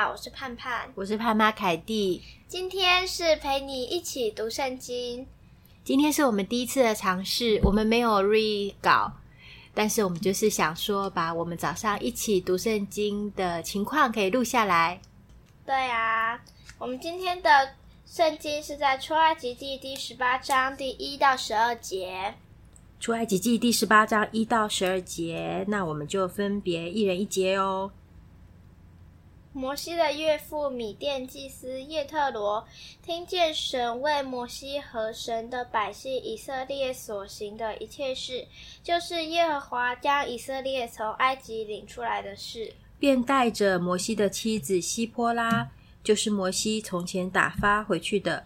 好，我是盼盼，我是盼妈凯蒂。今天是陪你一起读圣经。今天是我们第一次的尝试，我们没有 re 稿，但是我们就是想说，把我们早上一起读圣经的情况可以录下来。对啊，我们今天的圣经是在出埃及记第十八章第一到十二节。出埃及记第十八章一到十二节，那我们就分别一人一节哦。摩西的岳父米甸祭司叶特罗听见神为摩西和神的百姓以色列所行的一切事，就是耶和华将以色列从埃及领出来的事，便带着摩西的妻子希波拉，就是摩西从前打发回去的。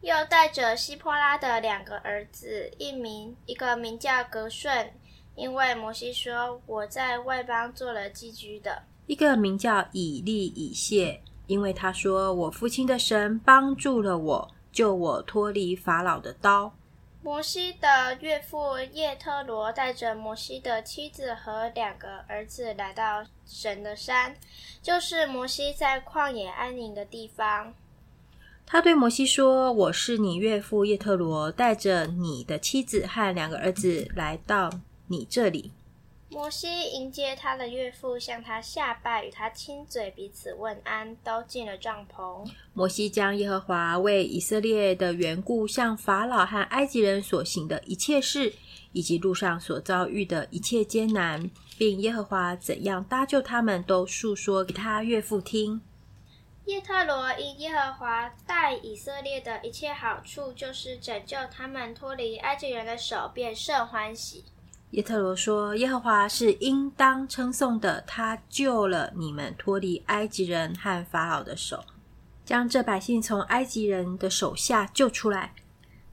又带着希波拉的两个儿子，一名一个名叫格顺，因为摩西说，我在外邦做了寄居的；一个名叫以利以谢，因为他说，我父亲的神帮助了我，救我脱离法老的刀。摩西的岳父叶特罗带着摩西的妻子和两个儿子来到神的山，就是摩西在旷野安宁的地方。他对摩西说：“我是你岳父叶特罗，带着你的妻子和两个儿子来到你这里。”摩西迎接他的岳父，向他下拜，与他亲嘴，彼此问安，都进了帐篷。摩西将耶和华为以色列的缘故向法老和埃及人所行的一切事，以及路上所遭遇的一切艰难，并耶和华怎样搭救他们，都述说给他岳父听。叶特罗因耶和华待以色列的一切好处，就是拯救他们脱离埃及人的手，便甚欢喜。耶特罗说：“耶和华是应当称颂的，他救了你们脱离埃及人和法老的手，将这百姓从埃及人的手下救出来。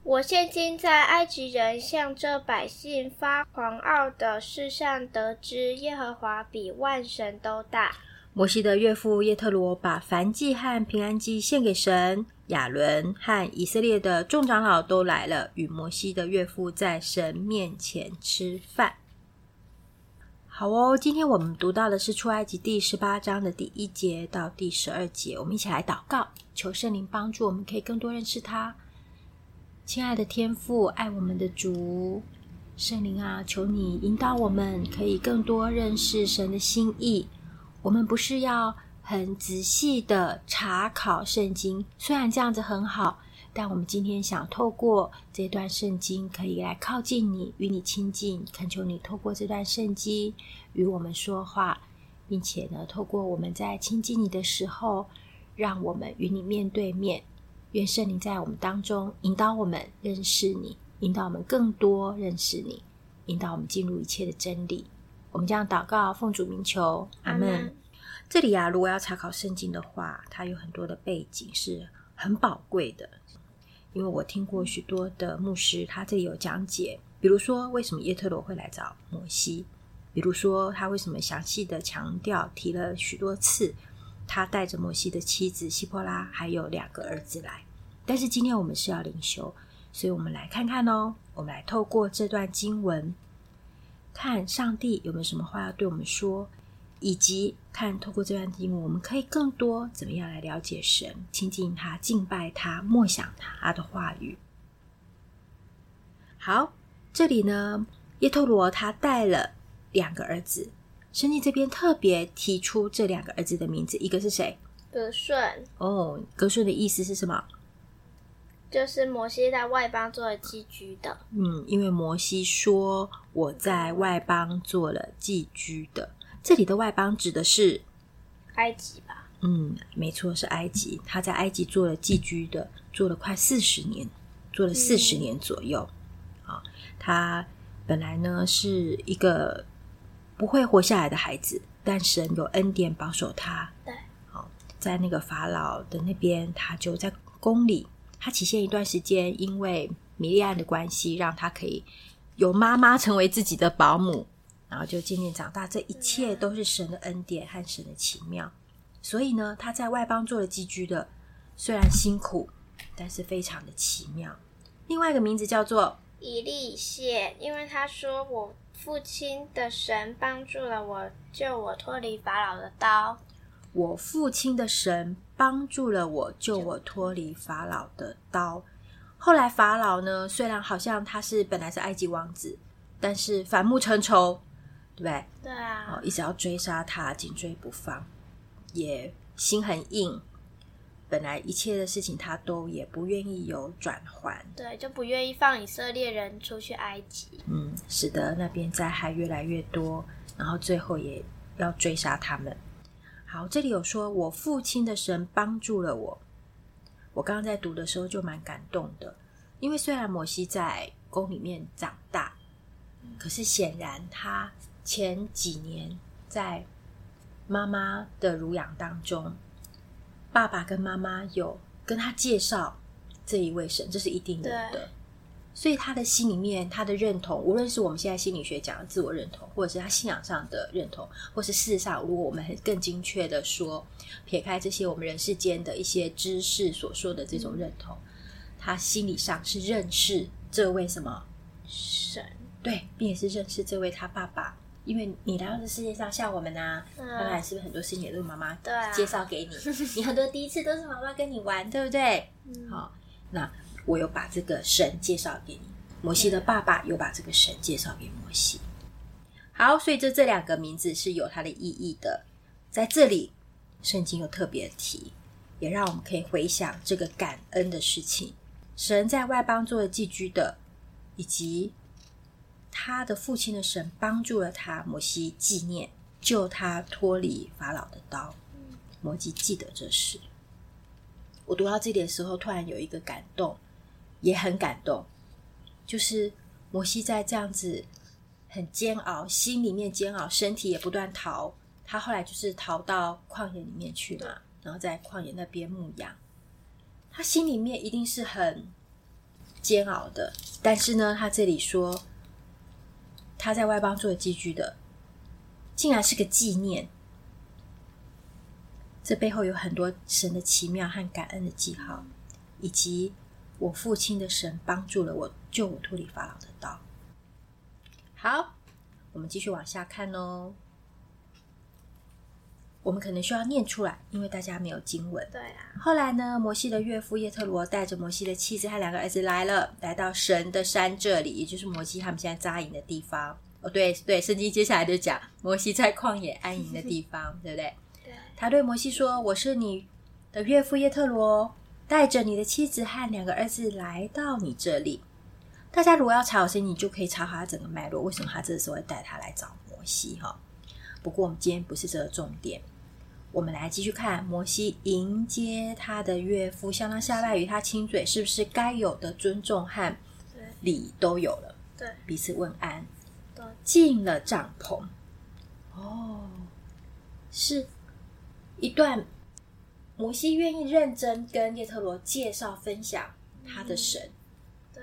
我现今在埃及人向这百姓发狂傲的事上得知，耶和华比万神都大。”摩西的岳父叶特罗把燔祭和平安祭献给神。亚伦和以色列的众长老都来了，与摩西的岳父在神面前吃饭。好哦，今天我们读到的是出埃及第十八章的第一节到第十二节。我们一起来祷告，求圣灵帮助我们，可以更多认识他。亲爱的天父，爱我们的主，圣灵啊，求你引导我们，可以更多认识神的心意。我们不是要很仔细的查考圣经，虽然这样子很好，但我们今天想透过这段圣经，可以来靠近你，与你亲近，恳求你透过这段圣经与我们说话，并且呢，透过我们在亲近你的时候，让我们与你面对面。愿圣灵在我们当中引导我们认识你，引导我们更多认识你，引导我们进入一切的真理。我们将祷告，奉主名求，阿门。这里啊，如果要查考圣经的话，它有很多的背景是很宝贵的。因为我听过许多的牧师，他这里有讲解，比如说为什么耶特罗会来找摩西，比如说他为什么详细的强调提了许多次，他带着摩西的妻子西波拉还有两个儿子来。但是今天我们是要灵修，所以我们来看看哦，我们来透过这段经文。看上帝有没有什么话要对我们说，以及看透过这段题目，我们可以更多怎么样来了解神、亲近他、敬拜他、默想他的话语。好，这里呢，叶忒罗他带了两个儿子，圣经这边特别提出这两个儿子的名字，一个是谁？格顺。哦，格顺的意思是什么？就是摩西在外邦做了寄居的。嗯，因为摩西说我在外邦做了寄居的，这里的外邦指的是埃及吧？嗯，没错，是埃及。他在埃及做了寄居的，做了快四十年，做了四十年左右。啊、嗯，他本来呢是一个不会活下来的孩子，但神有恩典保守他。对，好，在那个法老的那边，他就在宫里。他期限一段时间，因为米利安的关系，让他可以有妈妈成为自己的保姆，然后就渐渐长大。这一切都是神的恩典和神的奇妙。所以呢，他在外邦做了寄居的，虽然辛苦，但是非常的奇妙。另外一个名字叫做以利谢，因为他说：“我父亲的神帮助了我，救我脱离法老的刀。”我父亲的神帮助了我，救我脱离法老的刀。后来法老呢，虽然好像他是本来是埃及王子，但是反目成仇，对不对？对啊，哦，一直要追杀他，紧追不放，也心很硬。本来一切的事情他都也不愿意有转换，对，就不愿意放以色列人出去埃及。嗯，使得那边灾害越来越多，然后最后也要追杀他们。好，这里有说我父亲的神帮助了我。我刚刚在读的时候就蛮感动的，因为虽然摩西在宫里面长大，可是显然他前几年在妈妈的乳养当中，爸爸跟妈妈有跟他介绍这一位神，这是一定的。的。所以他的心里面，他的认同，无论是我们现在心理学讲的自我认同，或者是他信仰上的认同，或是事实上，如果我们很更精确的说，撇开这些我们人世间的一些知识所说的这种认同，嗯、他心理上是认识这位什么神？对，并且是认识这位他爸爸。因为你来到这世界上，像我们呐、啊，当、嗯、然是不是很多事情也都是妈妈介绍给你？啊、你很多第一次都是妈妈跟你玩，对不对？嗯、好，那。我有把这个神介绍给你，摩西的爸爸有把这个神介绍给摩西。好，所以这这两个名字是有它的意义的。在这里，圣经有特别提，也让我们可以回想这个感恩的事情。神在外邦做了寄居的，以及他的父亲的神帮助了他，摩西纪念，救他脱离法老的刀。摩西记得这事。我读到这里的时候，突然有一个感动。也很感动，就是摩西在这样子很煎熬，心里面煎熬，身体也不断逃。他后来就是逃到旷野里面去嘛，然后在旷野那边牧羊。他心里面一定是很煎熬的，但是呢，他这里说他在外邦做的寄居的，竟然是个纪念。这背后有很多神的奇妙和感恩的记号，以及。我父亲的神帮助了我，救我脱离法老的道。好，我们继续往下看哦。我们可能需要念出来，因为大家没有经文。对啊。后来呢，摩西的岳父叶特罗带着摩西的妻子和两个儿子来了，来到神的山这里，也就是摩西他们现在扎营的地方。哦，对对，圣经接下来就讲摩西在旷野安营的地方，对不对？对。他对摩西说：“我是你的岳父叶特罗。”带着你的妻子和两个儿子来到你这里。大家如果要查我声音，你就可以查好他整个脉络。为什么他这时候会带他来找摩西？哈，不过我们今天不是这个重点。我们来继续看摩西迎接他的岳父，向他下拜，与他亲嘴，是不是该有的尊重和礼都有了？对，彼此问安，对，进了帐篷。哦，是一段。摩西愿意认真跟叶特罗介绍分享他的神，嗯、对，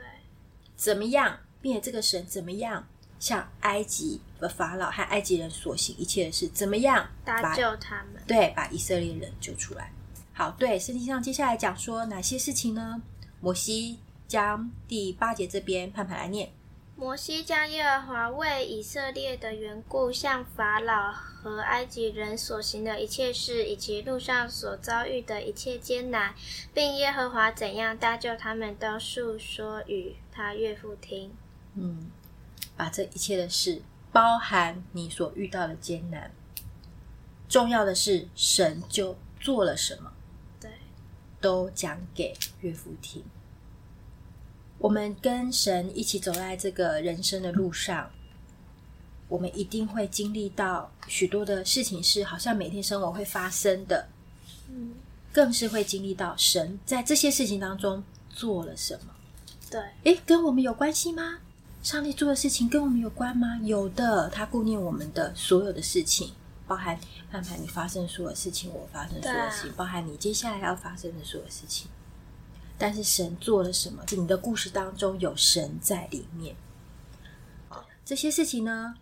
怎么样，并且这个神怎么样，向埃及的法老和埃及人所行一切的事，怎么样搭救他们？对，把以色列人救出来。好，对，圣经上接下来讲说哪些事情呢？摩西将第八节这边盼盼来念。摩西将耶和华为以色列的缘故向法老和埃及人所行的一切事，以及路上所遭遇的一切艰难，并耶和华怎样搭救他们，都述说与他岳父听。嗯，把这一切的事，包含你所遇到的艰难，重要的是神就做了什么，对，都讲给岳父听。我们跟神一起走在这个人生的路上，我们一定会经历到许多的事情，是好像每天生活会发生的。嗯，更是会经历到神在这些事情当中做了什么。对，诶，跟我们有关系吗？上帝做的事情跟我们有关吗？有的，他顾念我们的所有的事情，包含盼盼你发生所有事情，我发生所有事情，包含你接下来要发生的所有事情。但是神做了什么？你的故事当中有神在里面。这些事情呢，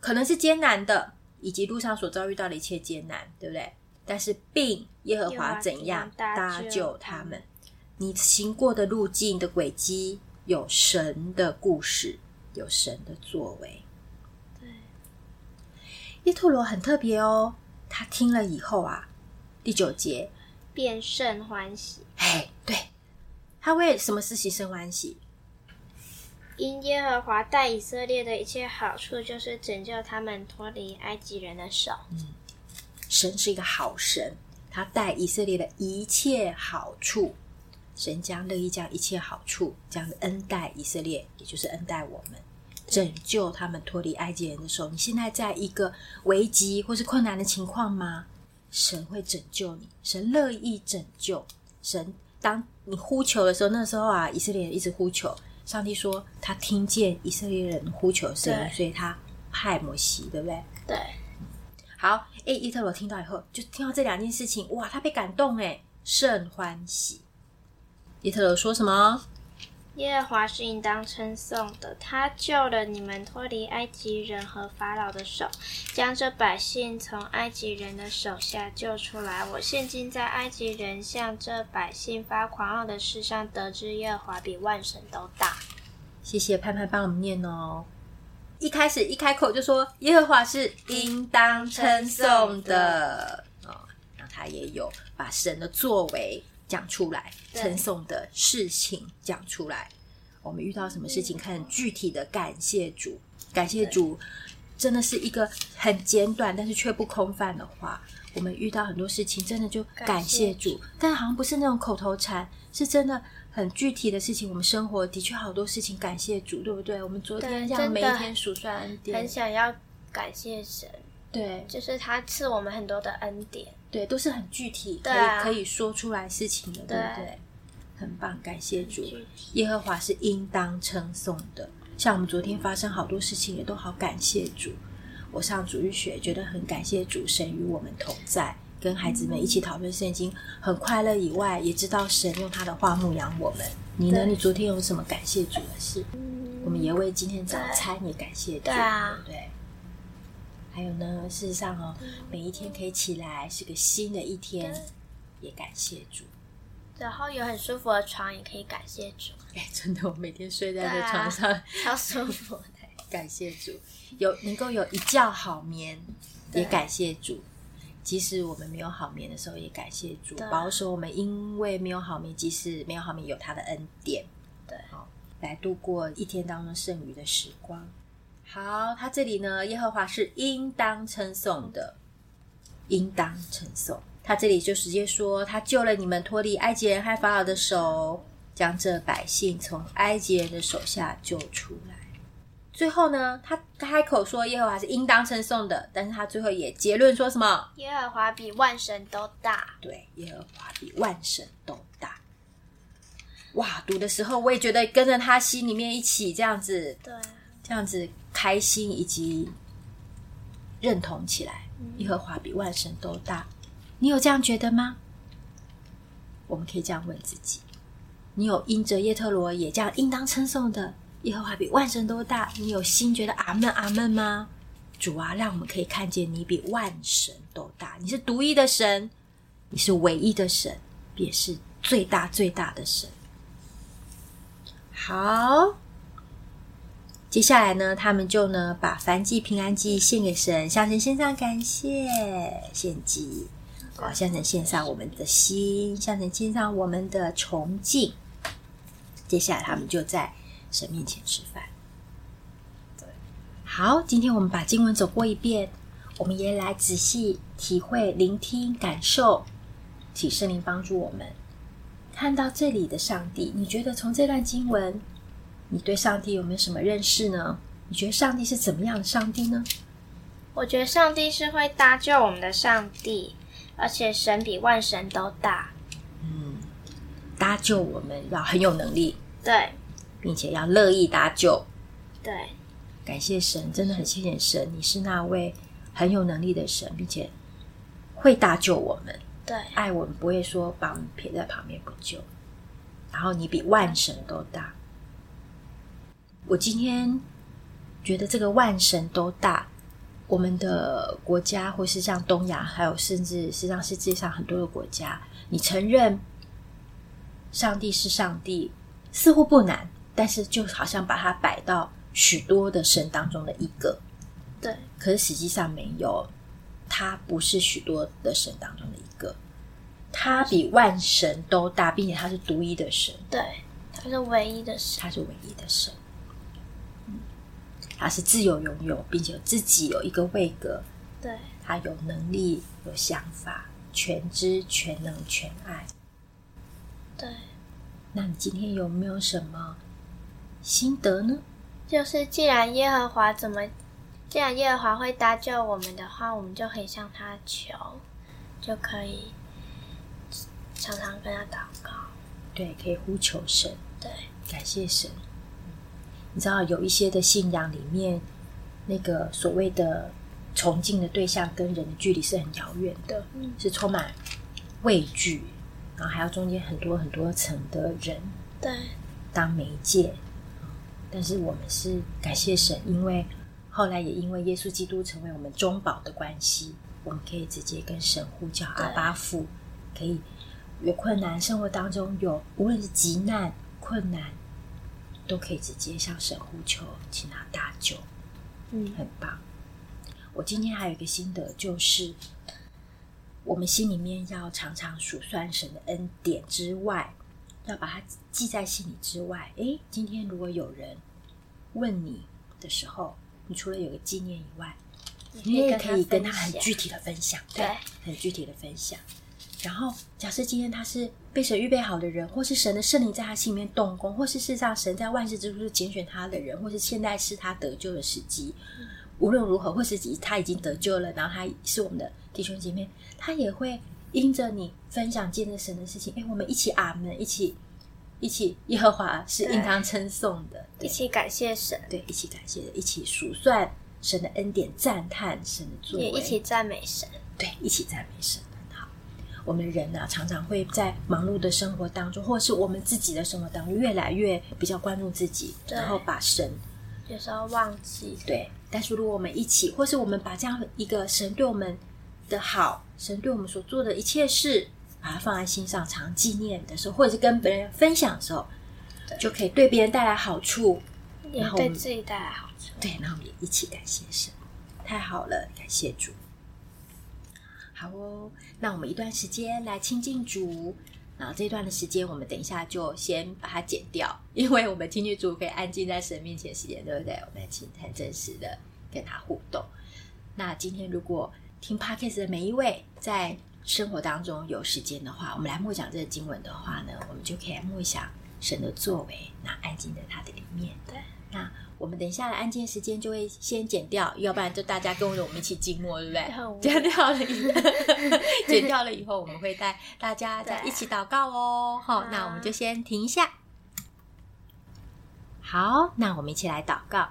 可能是艰难的，以及路上所遭遇到的一切艰难，对不对？但是，并耶和华怎样搭救他们？你行过的路径的轨迹，有神的故事，有神的作为。对，叶忒罗很特别哦。他听了以后啊，第九节，便甚欢喜。哎，对，他为什么事情甚欢喜？因耶和华带以色列的一切好处，就是拯救他们脱离埃及人的手。嗯，神是一个好神，他带以色列的一切好处，神将乐意将一切好处，将恩待以色列，也就是恩待我们，拯救他们脱离埃及人的时候。你现在在一个危机或是困难的情况吗？神会拯救你，神乐意拯救。神当你呼求的时候，那时候啊，以色列人一直呼求。上帝说他听见以色列人呼求的声音，所以他派摩西，对不对？对。好，哎，伊特罗听到以后，就听到这两件事情，哇，他被感动，哎，甚欢喜。耶特罗说什么？耶和华是应当称颂的，他救了你们脱离埃及人和法老的手，将这百姓从埃及人的手下救出来。我现今在埃及人向这百姓发狂傲的事上，得知耶和华比万神都大。谢谢盼盼帮我们念哦。一开始一开口就说耶和华是应当称颂的哦，那他也有把神的作为。讲出来，称颂的事情讲出来。我们遇到什么事情，看具体的感谢主，感谢主，真的是一个很简短，但是却不空泛的话。我们遇到很多事情，真的就感谢主，但好像不是那种口头禅，是真的很具体的事情。我们生活的确好多事情，感谢主，对不对？我们昨天像每一天数算恩典，很想要感谢神。对，就是他赐我们很多的恩典，对，都是很具体，可以、啊、可以说出来事情的，对不对？很棒，感谢主。耶和华是应当称颂的。像我们昨天发生好多事情，也都好感谢主。我上主日学，觉得很感谢主，神与我们同在，跟孩子们一起讨论圣经，很快乐。以外，也知道神用他的话牧养我们。你呢？你昨天有什么感谢主的事？我们也为今天早餐也感谢主，对啊，对。还有呢，事实上哦，每一天可以起来是个新的一天，也感谢主。然后有很舒服的床，也可以感谢主。哎，真的，我每天睡在这床上，啊、超舒服的。感谢主，有能够有一觉好眠，也感谢主。即使我们没有好眠的时候，也感谢主，保守我们，因为没有好眠，即使没有好眠，有他的恩典。对，好，来度过一天当中剩余的时光。好，他这里呢，耶和华是应当称颂的，应当称颂。他这里就直接说，他救了你们脱离埃及人和法老的手，将这百姓从埃及人的手下救出来。最后呢，他开口说耶和华是应当称颂的，但是他最后也结论说什么？耶和华比万神都大。对，耶和华比万神都大。哇，读的时候我也觉得跟着他心里面一起这样子，对，这样子。开心以及认同起来，耶和华比万神都大。你有这样觉得吗？我们可以这样问自己：你有因着耶特罗也这样应当称颂的耶和华比万神都大？你有心觉得阿门阿门吗？主啊，让我们可以看见你比万神都大。你是独一的神，你是唯一的神，也是最大最大的神。好。接下来呢，他们就呢把燔祭、平安祭献给神，向神献上感谢献祭，好，向神献上我们的心，向神献上我们的崇敬。接下来他们就在神面前吃饭。好，今天我们把经文走过一遍，我们也来仔细体会、聆听、感受，请圣灵帮助我们看到这里的上帝。你觉得从这段经文？你对上帝有没有什么认识呢？你觉得上帝是怎么样的上帝呢？我觉得上帝是会搭救我们的上帝，而且神比万神都大。嗯，搭救我们要很有能力，对，并且要乐意搭救。对，感谢神，真的很谢谢神，你是那位很有能力的神，并且会搭救我们。对，爱我们不会说把我们撇在旁边不救，然后你比万神都大。我今天觉得这个万神都大，我们的国家或是像东亚，还有甚至实际上世界上很多的国家，你承认上帝是上帝，似乎不难，但是就好像把它摆到许多的神当中的一个，对，可是实际上没有，他不是许多的神当中的一个，他比万神都大，并且他是独一的神。对，他是唯一的神，他是唯一的神。嗯，他是自由拥有，并且有自己有一个位格。对，他有能力、有想法、全知、全能、全爱。对，那你今天有没有什么心得呢？就是既然耶和华怎么，既然耶和华会搭救我们的话，我们就可以向他求，就可以常常跟他祷告。对，可以呼求神。对，感谢神。你知道有一些的信仰里面，那个所谓的崇敬的对象跟人的距离是很遥远的，嗯，是充满畏惧，然后还有中间很多很多层的人，对，当媒介。但是我们是感谢神，因为后来也因为耶稣基督成为我们中保的关系，我们可以直接跟神呼叫阿巴父，可以有困难，生活当中有无论是急难困难，都可以直接向神呼求，请他搭救。嗯，很棒。我今天还有一个心得，就是我们心里面要常常数算神的恩典之外。要把它记在心里之外。诶，今天如果有人问你的时候，你除了有个纪念以外，你也可以跟他很具体的分享，对，对，很具体的分享。然后，假设今天他是被神预备好的人，或是神的圣灵在他心里面动工，或是事实上神在万事之初拣选他的人，或是现在是他得救的时机。嗯、无论如何，或是他已经得救了，然后他是我们的弟兄姐妹，他也会。因着你分享见证神的事情，哎，我们一起阿门，一起一起，耶和华是应当称颂的，一起感谢神，对，一起感谢，一起数算神的恩典，赞叹神的作为，也一起赞美神，对，一起赞美神。好，我们人呢、啊，常常会在忙碌的生活当中，或是我们自己的生活当中，越来越比较关注自己，然后把神有时候忘记，对。但是如果我们一起，或是我们把这样一个神对我们的好，神对我们所做的一切事，把它放在心上，常纪念的时候，或者是跟别人分享的时候，就可以对别人带来好处，也对自己带来好处。对，然后我们也一起感谢神，太好了，感谢主。好哦，那我们一段时间来亲近主，然后这段的时间，我们等一下就先把它剪掉，因为我们亲近主可以安静在神面前时间，对不对？我们来请很真实的跟他互动。那今天如果听 Podcast 的每一位，在生活当中有时间的话，我们来默想这个经文的话呢，我们就可以来默想神的作为，那安静在他的里面。对，那我们等一下的安静时间就会先剪掉，要不然就大家跟着我们一起静默，对不对？剪掉了以后，剪掉了以后，我们会带大家再一起祷告哦。好，那我们就先停一下。好，那我们一起来祷告。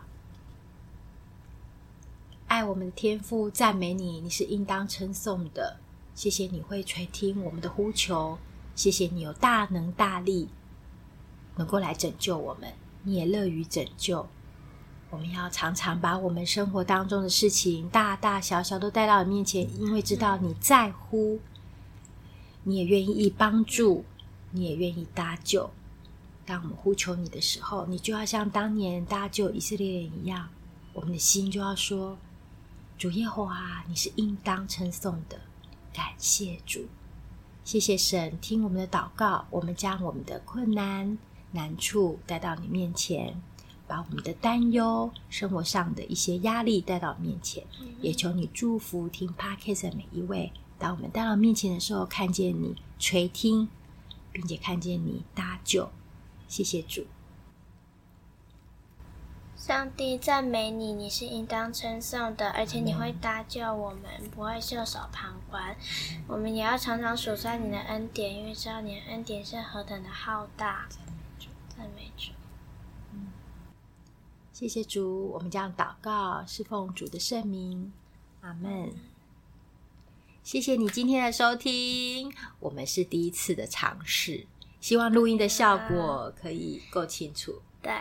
爱我们的天父，赞美你，你是应当称颂的。谢谢你会垂听我们的呼求，谢谢你有大能大力，能够来拯救我们。你也乐于拯救。我们要常常把我们生活当中的事情，大大小小都带到你面前，因为知道你在乎，你也愿意帮助，你也愿意搭救。当我们呼求你的时候，你就要像当年搭救以色列人一样，我们的心就要说。主耶和华，你是应当称颂的，感谢主，谢谢神听我们的祷告，我们将我们的困难难处带到你面前，把我们的担忧、生活上的一些压力带到面前，也求你祝福听 Podcast 的每一位。当我们带到面前的时候，看见你垂听，并且看见你搭救，谢谢主。上帝赞美你，你是应当称颂的，而且你会搭救我们，不会袖手旁观。我们也要常常数算你的恩典，因为知道你的恩典是何等的浩大。赞美主，嗯，谢谢主，我们将祷告侍奉主的圣名，阿门。谢谢你今天的收听，我们是第一次的尝试，希望录音的效果可以够清楚。对，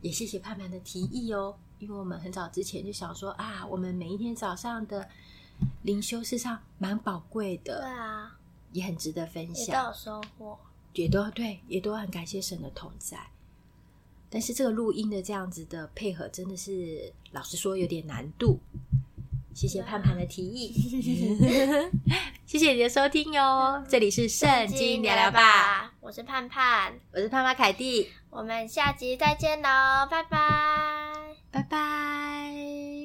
也谢谢盼盼的提议哦，因为我们很早之前就想说啊，我们每一天早上的灵修事上蛮宝贵的，对啊，也很值得分享，也都有收获，也都对，也都很感谢神的同在。但是这个录音的这样子的配合，真的是老实说有点难度。谢谢盼盼的提议，谢谢你的收听哟。这里是圣经聊聊吧，我是盼盼，我是盼盼凯蒂，我们下集再见喽，拜拜，拜拜。